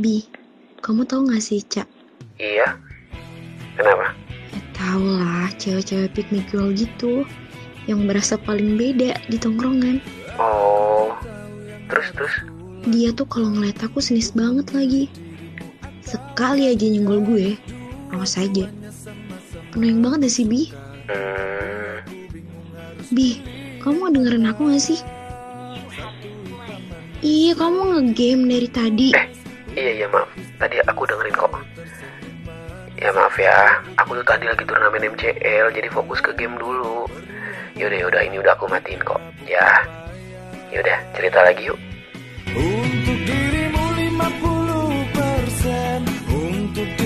Bi, kamu tahu gak sih, Cak? Iya. Kenapa? Ya tau lah, cewek-cewek me girl gitu. Yang berasa paling beda di tongkrongan. Oh. Terus terus. Dia tuh kalau ngeliat aku sinis banget lagi. Sekali aja nyenggol gue, awas aja. Annoying banget deh sih, Bi. Hmm. Bi, kamu dengerin aku gak sih? Iya, kamu ngegame dari tadi. Eh, iya iya maaf. Tadi aku dengerin kok. Ya maaf ya, aku tuh tadi lagi turnamen MCL, jadi fokus ke game dulu. Yaudah yaudah, ini udah aku matiin kok. Ya, yaudah cerita lagi yuk. Untuk dirimu 50% Untuk dirinya 50%